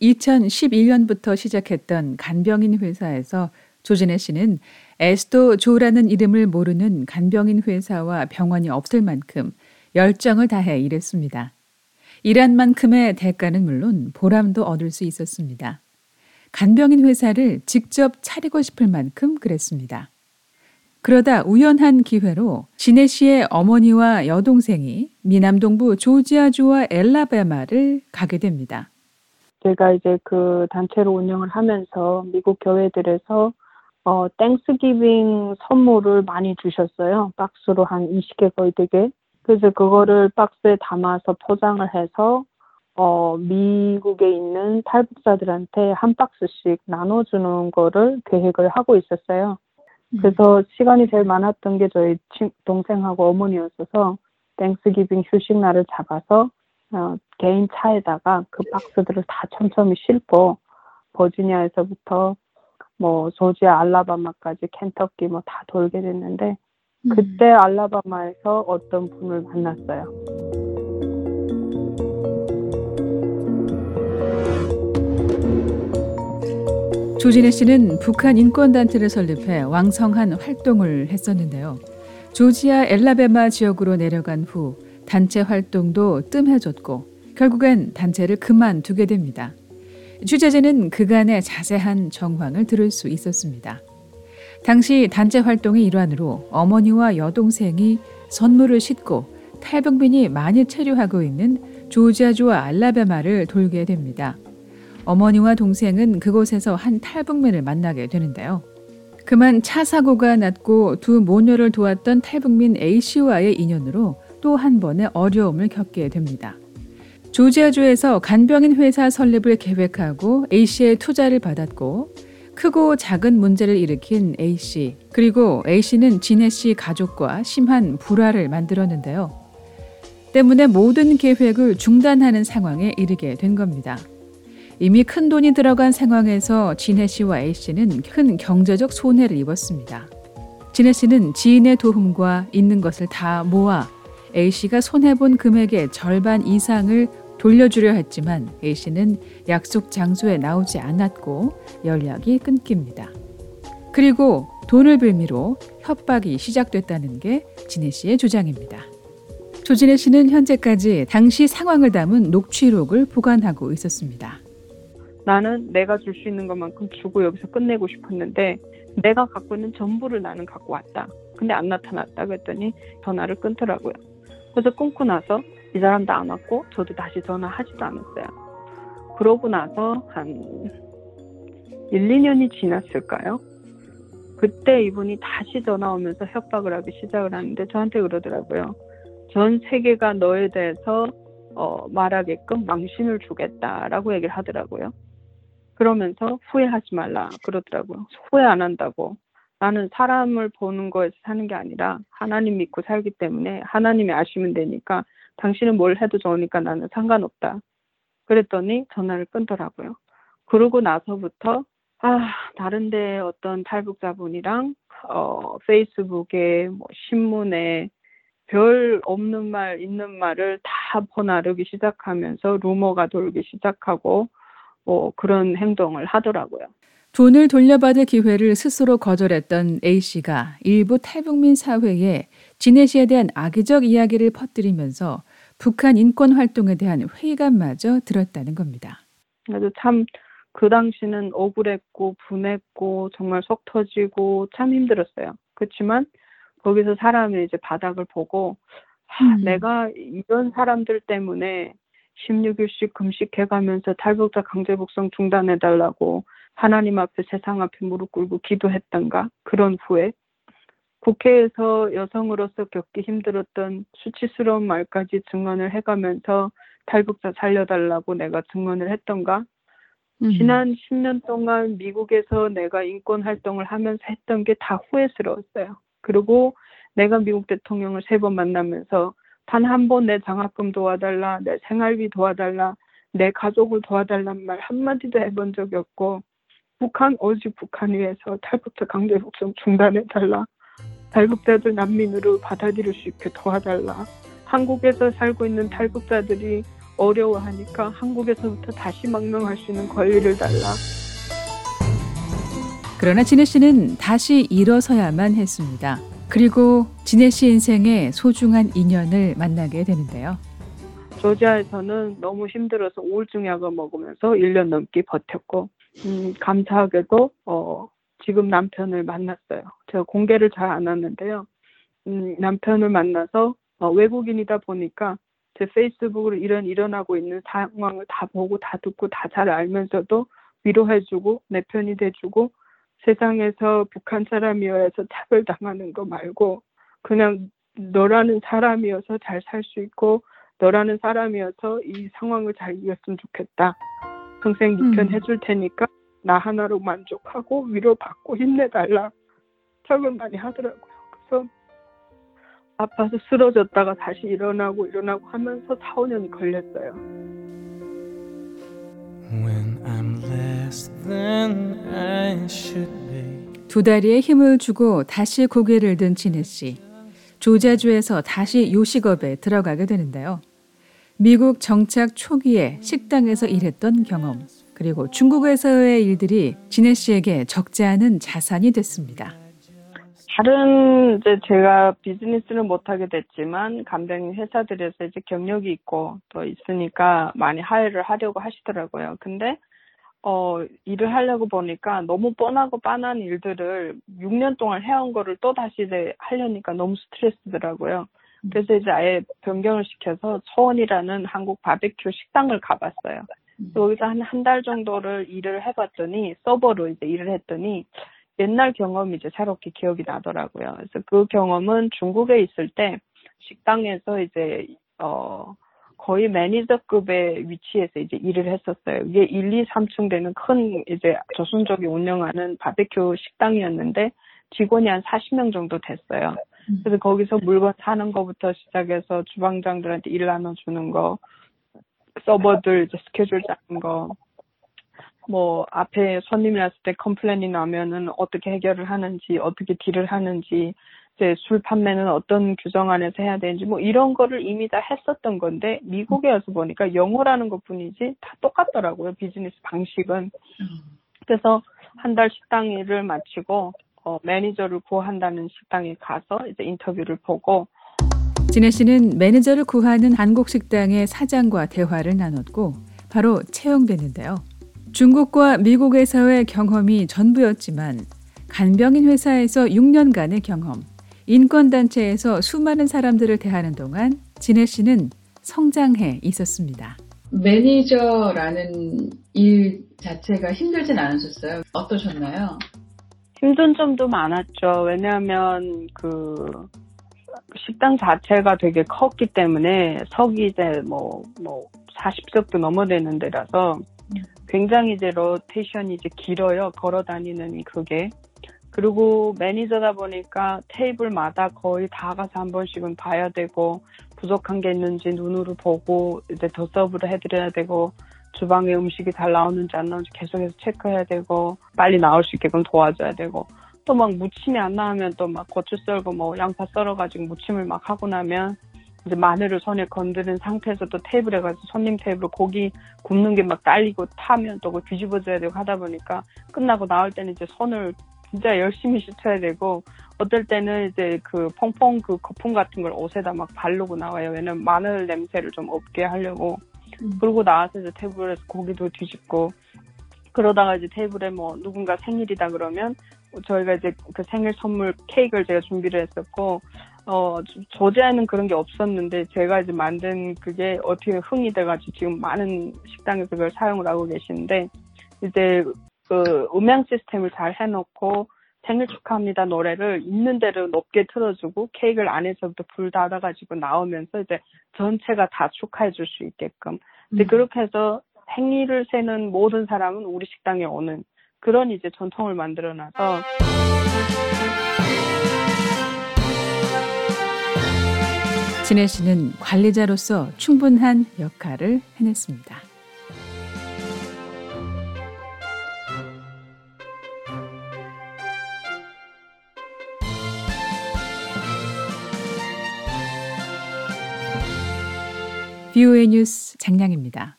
2011년부터 시작했던 간병인 회사에서 조진혜 씨는 에스도 조라는 이름을 모르는 간병인 회사와 병원이 없을 만큼 열정을 다해 일했습니다. 일한 만큼의 대가는 물론 보람도 얻을 수 있었습니다. 간병인 회사를 직접 차리고 싶을 만큼 그랬습니다. 그러다 우연한 기회로 진해 씨의 어머니와 여동생이 미남동부 조지아주와 엘라베마를 가게 됩니다. 제가 이제 그 단체로 운영을 하면서 미국 교회들에서 어, Thanksgiving 선물을 많이 주셨어요. 박스로 한 20개 거의 되게. 그래서 그거를 박스에 담아서 포장을 해서 어, 미국에 있는 탈북자들한테 한 박스씩 나눠주는 거를 계획을 하고 있었어요. 그래서 음. 시간이 제일 많았던 게 저희 동생하고 어머니였어서 Thanksgiving 휴식 날을 잡아서 어, 개인 차에다가 그 박스들을 다 촘촘히 싣고 버지니아에서부터 뭐 조지아 알라바마까지 켄터키 뭐 다 돌게 됐는데 음. 그때 알라바마에서 어떤 분을 만났어요. 조진혜 씨는 북한 인권단체를 설립해 왕성한 활동을 했었는데요. 조지아 엘라베마 지역으로 내려간 후 단체 활동도 뜸해졌고 결국엔 단체를 그만두게 됩니다. 취재진은 그간의 자세한 정황을 들을 수 있었습니다. 당시 단체 활동의 일환으로 어머니와 여동생이 선물을 싣고 탈북민이 많이 체류하고 있는 조지아주와 알라베마를 돌게 됩니다. 어머니와 동생은 그곳에서 한 탈북민을 만나게 되는데요. 그만 차 사고가 났고 두 모녀를 도왔던 탈북민 A씨와의 인연으로 또 한 번의 어려움을 겪게 됩니다. 조지아주에서 간병인 회사 설립을 계획하고 A씨의 투자를 받았고 크고 작은 문제를 일으킨 A씨 그리고 A씨는 진해씨 가족과 심한 불화를 만들었는데요. 때문에 모든 계획을 중단하는 상황에 이르게 된 겁니다. 이미 큰 돈이 들어간 상황에서 진해 씨와 A 씨는 큰 경제적 손해를 입었습니다. 진해 씨는 지인의 도움과 있는 것을 다 모아 A 씨가 손해본 금액의 절반 이상을 돌려주려 했지만 A 씨는 약속 장소에 나오지 않았고 연락이 끊깁니다. 그리고 돈을 빌미로 협박이 시작됐다는 게 진혜 씨의 주장입니다. 조진혜 씨는 현재까지 당시 상황을 담은 녹취록을 보관하고 있었습니다. 나는 내가 줄 수 있는 것만큼 주고 여기서 끝내고 싶었는데 내가 갖고 있는 전부를 나는 갖고 왔다. 근데 안 나타났다 그랬더니 전화를 끊더라고요. 그래서 끊고 나서 이 사람도 안 왔고 저도 다시 전화하지도 않았어요. 그러고 나서 한 1, 2년이 지났을까요? 그때 이분이 다시 전화 오면서 협박을 하기 시작을 하는데 저한테 그러더라고요. 전 세계가 너에 대해서 어, 말하게끔 망신을 주겠다라고 얘기를 하더라고요. 그러면서 후회하지 말라 그러더라고요. 후회 안 한다고. 나는 사람을 보는 거에서 사는 게 아니라 하나님 믿고 살기 때문에 하나님이 아시면 되니까 당신은 뭘 해도 좋으니까 나는 상관없다. 그랬더니 전화를 끊더라고요. 그러고 나서부터 아 다른데 어떤 탈북자분이랑 어 페이스북에 뭐 신문에 별 없는 말 있는 말을 다 퍼나르기 시작하면서 루머가 돌기 시작하고 뭐 그런 행동을 하더라고요. 돈을 돌려받을 기회를 스스로 거절했던 A 씨가 일부 탈북민 사회에 진해 씨에 대한 악의적 이야기를 퍼뜨리면서 북한 인권 활동에 대한 회의감마저 들었다는 겁니다. 그래서 참그 당시는 억울했고 분했고 정말 속 터지고 참 힘들었어요. 그렇지만 거기서 사람이 이제 바닥을 보고 음. 내가 이런 사람들 때문에 16일씩 금식해가면서 탈북자 강제 북송 중단해달라고 하나님 앞에 세상 앞에 무릎 꿇고 기도했던가 그런 후에 국회에서 여성으로서 겪기 힘들었던 수치스러운 말까지 증언을 해가면서 탈북자 살려달라고 내가 증언을 했던가 음. 지난 10년 동안 미국에서 내가 인권 활동을 하면서 했던 게 다 후회스러웠어요. 그리고 내가 미국 대통령을 세 번 만나면서 단 한 번 내 장학금 도와달라, 내 생활비 도와달라, 내 가족을 도와달란 말 한마디도 해본 적이 없고 북한 오직 북한 위해서 탈북자 강제 북송 중단해달라. 탈북자들 난민으로 받아들일 수 있게 도와달라. 한국에서 살고 있는 탈북자들이 어려워하니까 한국에서부터 다시 망명할 수 있는 권리를 달라. 그러나 진혜 씨는 다시 일어서야만 했습니다. 그리고 진혜 씨 인생의 소중한 인연을 만나게 되는데요. 조지아에서는 너무 힘들어서 우울증 약을 먹으면서 1년 넘게 버텼고 음, 감사하게도 어, 지금 남편을 만났어요. 제가 공개를 잘 안 하는데요. 음, 남편을 만나서 어, 외국인이다 보니까 제 페이스북으로 이런 일어나고 있는 상황을 다 보고 다 듣고 다 잘 알면서도 위로해주고 내 편이 돼주고 세상에서 북한 사람이어서 차별당하는 거 말고 그냥 너라는 사람이어서 잘 살 수 있고 너라는 사람이어서 이 상황을 잘 이겼으면 좋겠다. 평생 네편 음. 해줄 테니까 나 하나로 만족하고 위로받고 힘내달라. 철을 많이 하더라고요. 그래서 아파서 쓰러졌다가 다시 일어나고 일어나고 하면서 4, 5년이 걸렸어요. 두 다리에 힘을 주고 다시 고개를 든 진혜 씨. 조자주에서 다시 요식업에 들어가게 되는데요. 미국 정착 초기에 식당에서 일했던 경험, 그리고 중국에서의 일들이 진혜 씨에게 적지 않은 자산이 됐습니다. 다른 이제 제가 비즈니스는 못하게 됐지만 간병 회사들에서 이제 경력이 있고 또 있으니까 많이 하회를 하려고 하시더라고요. 근데 어 일을 하려고 보니까 너무 뻔하고 빤한 일들을 6년 동안 해온 거를 또 다시 이제 하려니까 너무 스트레스더라고요. 그래서 이제 아예 변경을 시켜서 초원이라는 한국 바베큐 식당을 가봤어요. 여기서 한 한 달 정도를 일을 해봤더니 서버로 이제 일을 했더니 옛날 경험이 이제 새롭게 기억이 나더라고요. 그래서 그 경험은 중국에 있을 때 식당에서 이제 어 거의 매니저급의 위치에서 이제 일을 했었어요. 이게 1, 2, 3층 되는 큰 이제 조선족이 운영하는 바베큐 식당이었는데 직원이 한 40명 정도 됐어요. 그래서 거기서 물건 사는 거부터 시작해서 주방장들한테 일 나눠주는 거, server들 이제 스케줄 짜는 거, 뭐 앞에 손님이 왔을 때 complain이 나면은 어떻게 해결을 하는지, 어떻게 deal을 하는지, 이제 술 판매는 어떤 규정 안에서 해야 되는지 뭐 이런 거를 이미 다 했었던 건데 미국에 와서 보니까 영어라는 것뿐이지 다 똑같더라고요 비즈니스 방식은. 그래서 한 달 식당 일을 마치고 어, 매니저를 구한다는 식당에 가서 이제 인터뷰를 보고 진혜 씨는 매니저를 구하는 한국 식당의 사장과 대화를 나눴고 바로 채용됐는데요. 중국과 미국에서의 경험이 전부였지만 간병인 회사에서 6년간의 경험, 인권단체에서 수많은 사람들을 대하는 동안 진혜 씨는 성장해 있었습니다. 매니저라는 일 자체가 힘들진 않으셨어요? 어떠셨나요? 힘든 점도 많았죠. 왜냐하면 그 식당 자체가 되게 컸기 때문에 석이 이제 뭐, 뭐 40석도 넘어되는 데라서 굉장히 이제 로테이션이 이제 길어요. 걸어 다니는 그게. 그리고 매니저다 보니까 테이블마다 거의 다 가서 한 번씩은 봐야 되고 부족한 게 있는지 눈으로 보고 이제 더 서브를 해드려야 되고 주방에 음식이 잘 나오는지 안 나오는지 계속해서 체크해야 되고 빨리 나올 수 있게끔 도와줘야 되고 또 막 무침이 안 나오면 또 막 고추 썰고 뭐 양파 썰어가지고 무침을 막 하고 나면 이제 마늘을 손에 건드린 상태에서 또 테이블에 가서 손님 테이블 고기 굽는 게 막 딸리고 타면 또 뒤집어져야 되고 하다 보니까 끝나고 나올 때는 이제 손을 진짜 열심히 씻어야 되고 어떨 때는 이제 그 퐁퐁 그 거품 같은 걸 옷에다 막 바르고 나와요. 왜냐면 마늘 냄새를 좀 없게 하려고. 음. 그러고 나와서 이제 테이블에서 고기도 뒤집고 그러다가 이제 테이블에 뭐 누군가 생일이다 그러면 저희가 이제 그 생일 선물 케이크를 제가 준비를 했었고 어 저제에는 그런 게 없었는데 제가 이제 만든 그게 어떻게 흥이 돼가지고 지금 많은 식당에서 그걸 사용을 하고 계시는데 이제 그 음향 시스템을 잘 해놓고 생일 축하합니다 노래를 있는 대로 높게 틀어주고 케이크를 안에서부터 불 닫아가지고 나오면서 이제 전체가 다 축하해 줄 수 있게끔. 근데 음. 그렇게 해서 생일을 세는 모든 사람은 우리 식당에 오는 그런 이제 전통을 만들어 놔서 진혜 씨는 관리자로서 충분한 역할을 해냈습니다. BOA 뉴스 장량입니다.